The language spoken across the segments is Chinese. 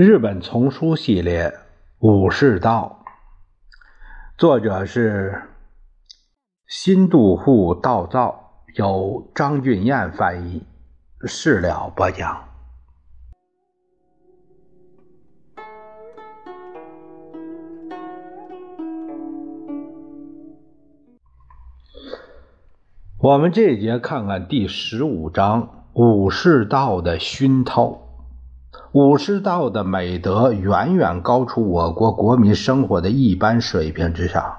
日本丛书系列《武士道》，作者是新渡户道造，由张俊彦翻译，事了播讲。我们这节看看第十五章《武士道的熏陶》。武士道的美德远远高出我国国民生活的一般水平之上。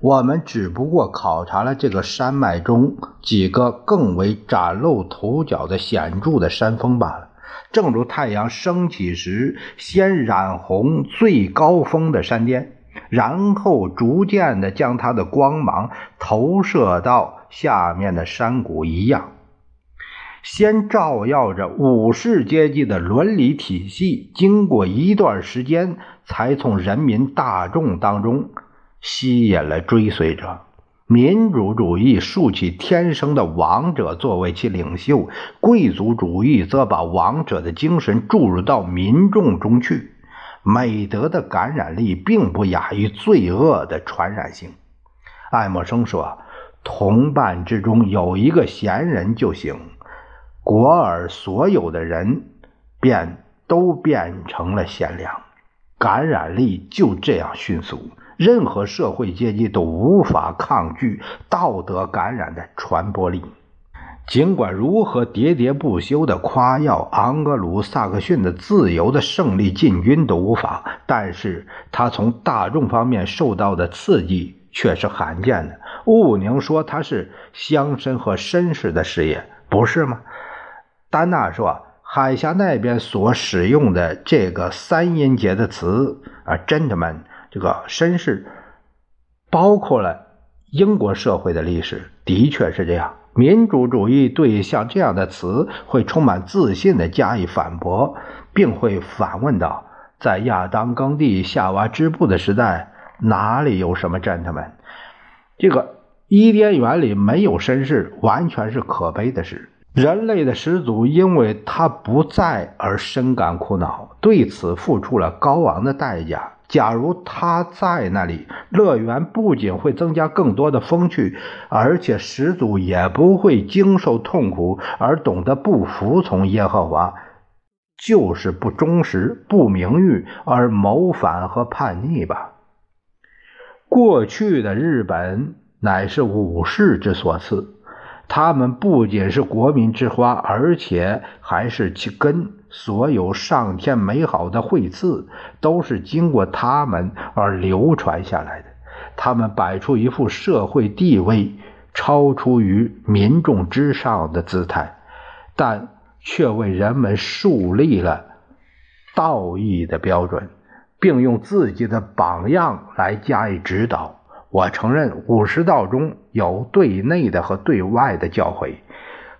我们只不过考察了这个山脉中几个更为崭露头角的显著的山峰罢了。正如太阳升起时，先染红最高峰的山巅。然后逐渐的将它的光芒投射到下面的山谷一样，先照耀着武士阶级的伦理体系，经过一段时间，才从人民大众当中吸引了追随者。民主主义竖起天生的王者作为其领袖，贵族主义则把王者的精神注入到民众中去。美德的感染力并不亚于罪恶的传染性。爱默生说：“同伴之中有一个贤人就行，国尔所有的人便都变成了贤良。感染力就这样迅速，任何社会阶级都无法抗拒道德感染的传播力。”尽管如何喋喋不休地夸耀昂格鲁萨克逊的自由的胜利进军都无法，但是他从大众方面受到的刺激却是罕见的。乌宁说他是乡绅和绅士的事业，不是吗？丹娜说海峡那边所使用的这个三音节的词啊，gentleman，这个绅士，包括了英国社会的历史，的确是这样。民主主义对像这样的词会充满自信的加以反驳，并会反问道：“在亚当耕地、夏娃织布的时代，哪里有什么 gentleman？这个伊甸园里没有绅士，完全是可悲的事。人类的始祖因为他不在而深感苦恼，对此付出了高昂的代价。”假如他在那里，乐园不仅会增加更多的风趣，而且始祖也不会经受痛苦而懂得不服从耶和华，就是不忠实、不名誉而谋反和叛逆吧。过去的日本乃是武士之所赐。他们不仅是国民之花，而且还是其根。所有上天美好的惠赐，都是经过他们而流传下来的。他们摆出一副社会地位超出于民众之上的姿态，但却为人们树立了道义的标准，并用自己的榜样来加以指导。我承认武士道中有对内的和对外的教诲，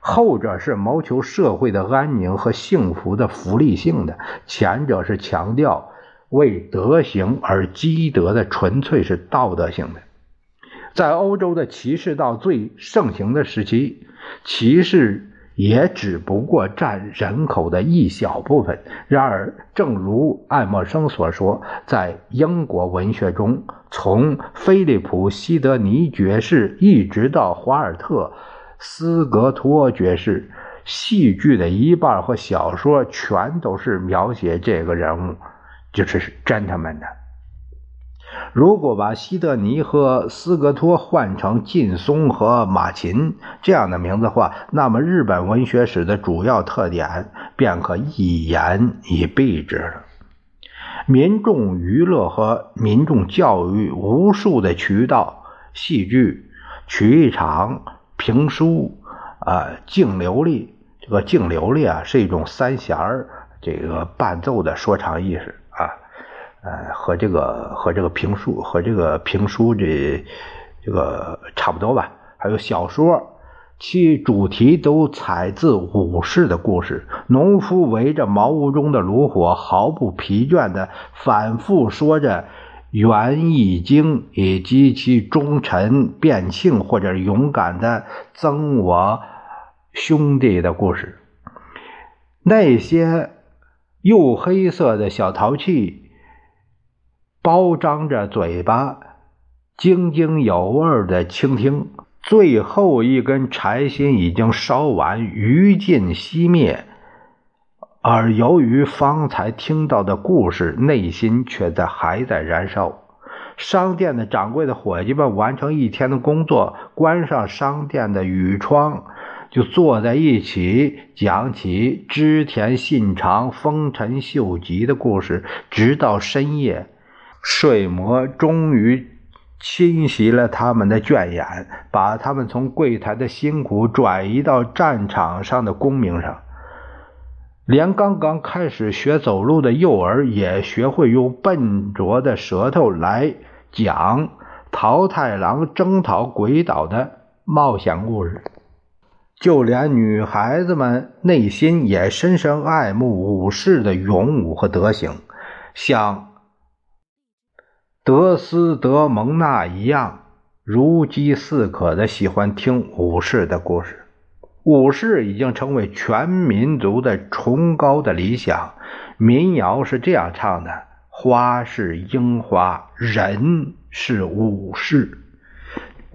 后者是谋求社会的安宁和幸福的福利性的，前者是强调为德行而积德的纯粹是道德性的。在欧洲的骑士道最盛行的时期，骑士。也只不过占人口的一小部分。然而，正如爱默生所说，在英国文学中，从菲利普·西德尼爵士一直到华尔特·斯格托爵士，戏剧的一半和小说全都是描写这个人物，就是 gentleman 的。如果把西德尼和斯格托换成劲松和马琴这样的名字话，那么日本文学史的主要特点便可一言以蔽之了。民众娱乐和民众教育无数的渠道，戏剧、曲艺场、评书，啊，净流利。这个净流利啊，是一种三弦儿这个伴奏的说唱艺术啊。呃，和这个和这个评书和这个评书这这个差不多吧。还有小说，其主题都采自武士的故事。农夫围着茅屋中的炉火，毫不疲倦地反复说着《元易经》以及其忠臣卞庆或者勇敢的曾我兄弟的故事。那些。黝黑色的小陶器，包张着嘴巴，津津有味的倾听。最后一根柴薪已经烧完，余烬熄灭。而由于方才听到的故事，内心却在还在燃烧。商店的掌柜的伙计们完成一天的工作，关上商店的雨窗，就坐在一起讲起织田信长丰臣秀吉的故事，直到深夜。睡魔终于侵袭了他们的倦眼，把他们从柜台的辛苦转移到战场上的功名上。连刚刚开始学走路的幼儿也学会用笨拙的舌头来讲桃太郎征讨鬼岛的冒险故事。就连女孩子们内心也深深爱慕武士的勇武和德行，像德斯德蒙娜一样，如饥似渴的喜欢听武士的故事。武士已经成为全民族的崇高的理想。民谣是这样唱的：“花是樱花，人是武士。”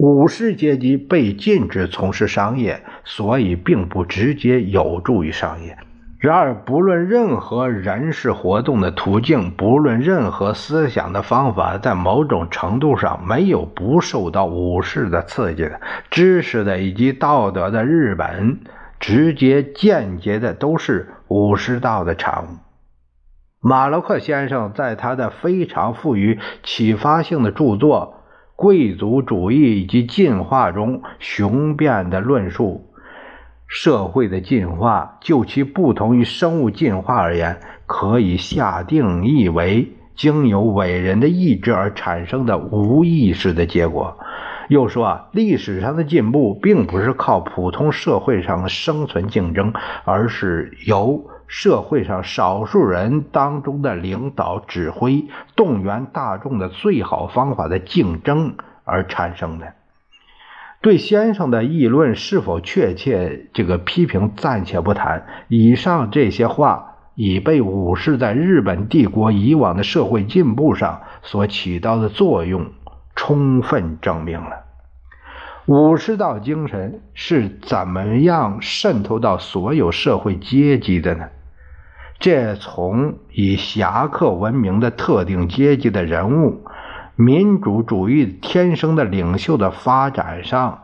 武士阶级被禁止从事商业，所以并不直接有助于商业。然而，不论任何人事活动的途径，不论任何思想的方法，在某种程度上没有不受到武士的刺激的。知识的以及道德的日本，直接间接的都是武士道的产物。马洛克先生在他的非常富于启发性的著作《贵族主义以及进化》中，雄辩的论述。社会的进化，就其不同于生物进化而言，可以下定义为经由伟人的意志而产生的无意识的结果。又说啊，历史上的进步并不是靠普通社会上的生存竞争，而是由社会上少数人当中的领导指挥、动员大众的最好方法的竞争而产生的。对先生的议论是否确切，这个批评暂且不谈。以上这些话已被武士在日本帝国以往的社会进步上所起到的作用充分证明了。武士道精神是怎么样渗透到所有社会阶级的呢？这从以侠客闻名的特定阶级的人物。民主主义天生的领袖的发展上，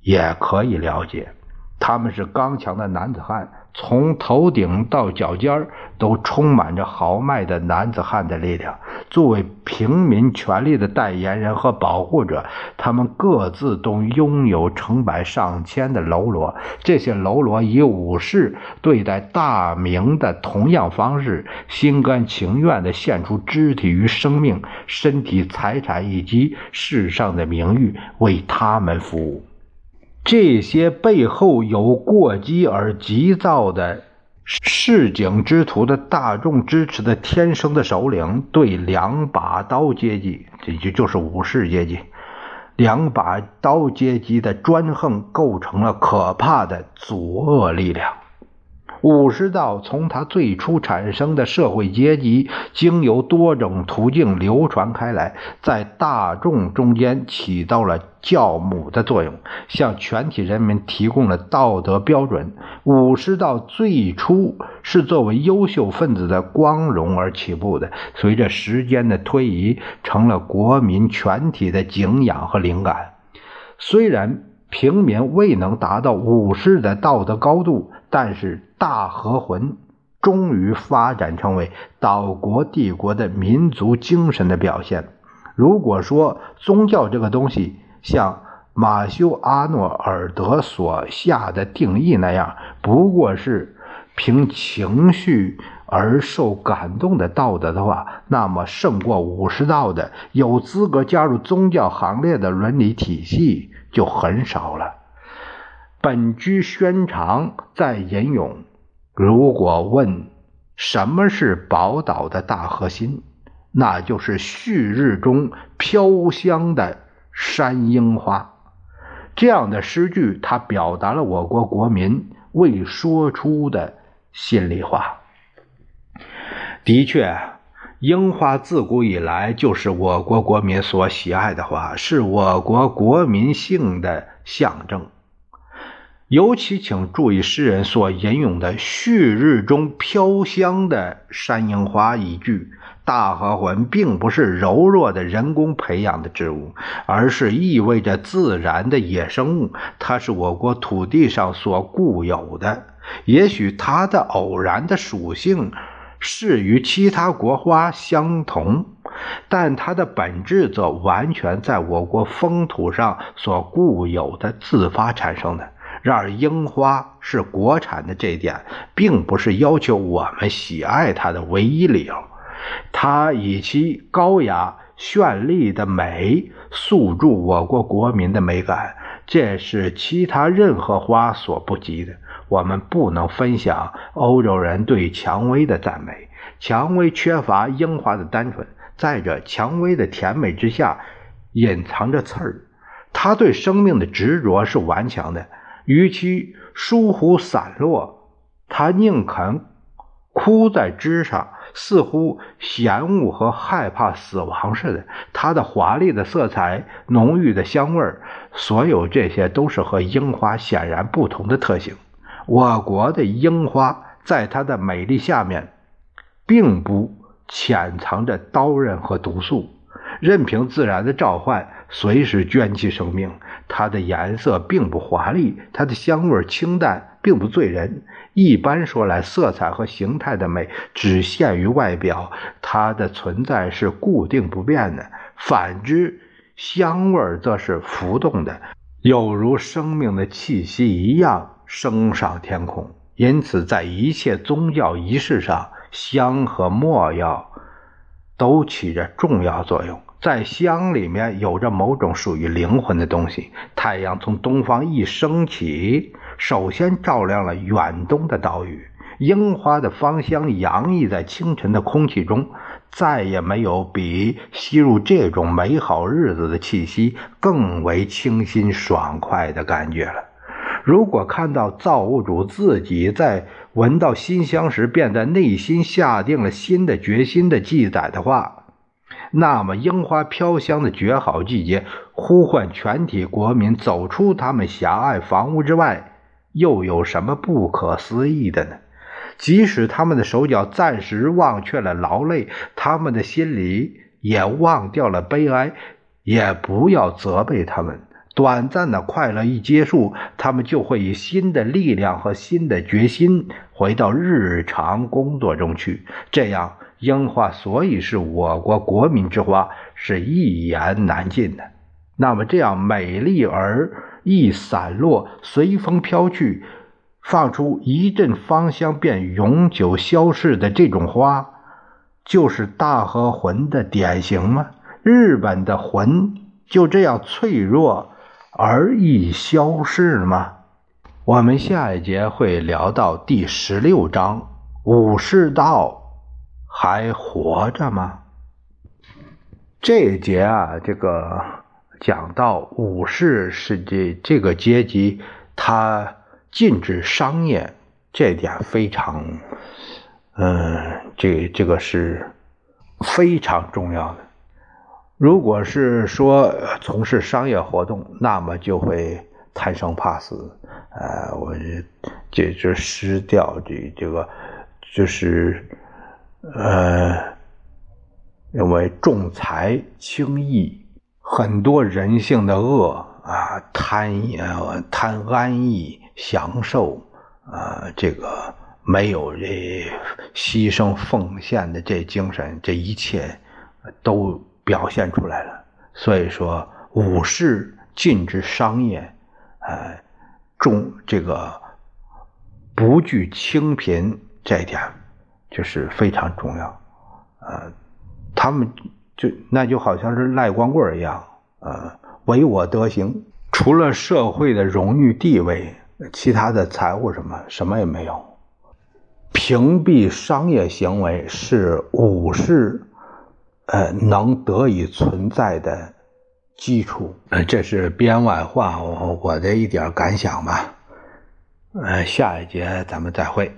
也可以了解，他们是刚强的男子汉，从头顶到脚尖都充满着豪迈的男子汉的力量。作为平民权利的代言人和保护者，他们各自都拥有成百上千的喽啰。这些喽啰以武士对待大明的同样方式，心甘情愿地献出肢体与生命、身体、财产以及世上的名誉，为他们服务。这些背后有过激而急躁的。市井之徒的大众支持的天生的首领，对两把刀阶级，这就就是武士阶级，两把刀阶级的专横，构成了可怕的阻遏力量。武士道从它最初产生的社会阶级，经由多种途径流传开来，在大众中间起到了教母的作用，向全体人民提供了道德标准。武士道最初是作为优秀分子的光荣而起步的，随着时间的推移，成了国民全体的敬仰和灵感。虽然平民未能达到武士的道德高度，但是。大和魂终于发展成为岛国帝国的民族精神的表现。如果说宗教这个东西像马修·阿诺尔德所下的定义那样，不过是凭情绪而受感动的道德的话，那么胜过武士道的、有资格加入宗教行列的伦理体系就很少了。本居宣长在引咏。如果问什么是宝岛的大核心，那就是旭日中飘香的山樱花。这样的诗句，它表达了我国国民未说出的心里话。的确，樱花自古以来就是我国国民所喜爱的花，是我国国民性的象征。尤其请注意诗人所引用的“旭日中飘香的山樱花”一句。大和魂并不是柔弱的人工培养的植物，而是意味着自然的野生物。它是我国土地上所固有的。也许它的偶然的属性是与其他国花相同，但它的本质则完全在我国风土上所固有的自发产生的。然而，樱花是国产的这一点，并不是要求我们喜爱它的唯一理由。它以其高雅绚丽的美诉诸我国国民的美感，这是其他任何花所不及的。我们不能分享欧洲人对蔷薇的赞美，蔷薇缺乏樱花的单纯。再者，蔷薇的甜美之下隐藏着刺儿，它对生命的执着是顽强的。与其疏忽散落，它宁肯枯在枝上。似乎嫌恶和害怕死亡似的。它的华丽的色彩、浓郁的香味所有这些都是和樱花显然不同的特性。我国的樱花在它的美丽下面，并不潜藏着刀刃和毒素，任凭自然的召唤，随时捐弃生命。它的颜色并不华丽，它的香味清淡，并不醉人。一般说来，色彩和形态的美只限于外表，它的存在是固定不变的；反之，香味则是浮动的，有如生命的气息一样升上天空。因此，在一切宗教仪式上，香和墨药都起着重要作用。在香里面有着某种属于灵魂的东西。太阳从东方一升起，首先照亮了远东的岛屿。樱花的芳香洋溢在清晨的空气中，再也没有比吸入这种美好日子的气息更为清新爽快的感觉了。如果看到造物主自己在闻到馨香时，便在内心下定了新的决心的记载的话，那么，樱花飘香的绝好季节，呼唤全体国民走出他们狭隘房屋之外，又有什么不可思议的呢？即使他们的手脚暂时忘却了劳累，他们的心里也忘掉了悲哀，也不要责备他们。短暂的快乐一结束，他们就会以新的力量和新的决心回到日常工作中去。这样。樱花所以是我国国民之花，是一言难尽的。那么，这样美丽而易散落、随风飘去、放出一阵芳香便永久消逝的这种花，就是大和魂的典型吗？日本的魂就这样脆弱而易消逝吗？我们下一节会聊到第十六章武士道。还活着吗？这一节啊，这个讲到武士是这这个阶级，他禁止商业，这点非常，嗯，这这个是非常重要的。如果是说从事商业活动，那么就会贪生怕死，呃，我这就失掉这这个就是。呃，认为重财轻义，很多人性的恶啊，贪呃贪安逸享受啊，这个没有这牺牲奉献的这精神，这一切都表现出来了。所以说，武士禁止商业，呃，重这个不惧清贫这一点。就是非常重要，呃，他们就那就好像是赖光棍一样，呃，唯我德行，除了社会的荣誉地位，其他的财物什么什么也没有。屏蔽商业行为是武士，呃，能得以存在的基础。呃，这是编外话，我我的一点感想吧。呃，下一节咱们再会。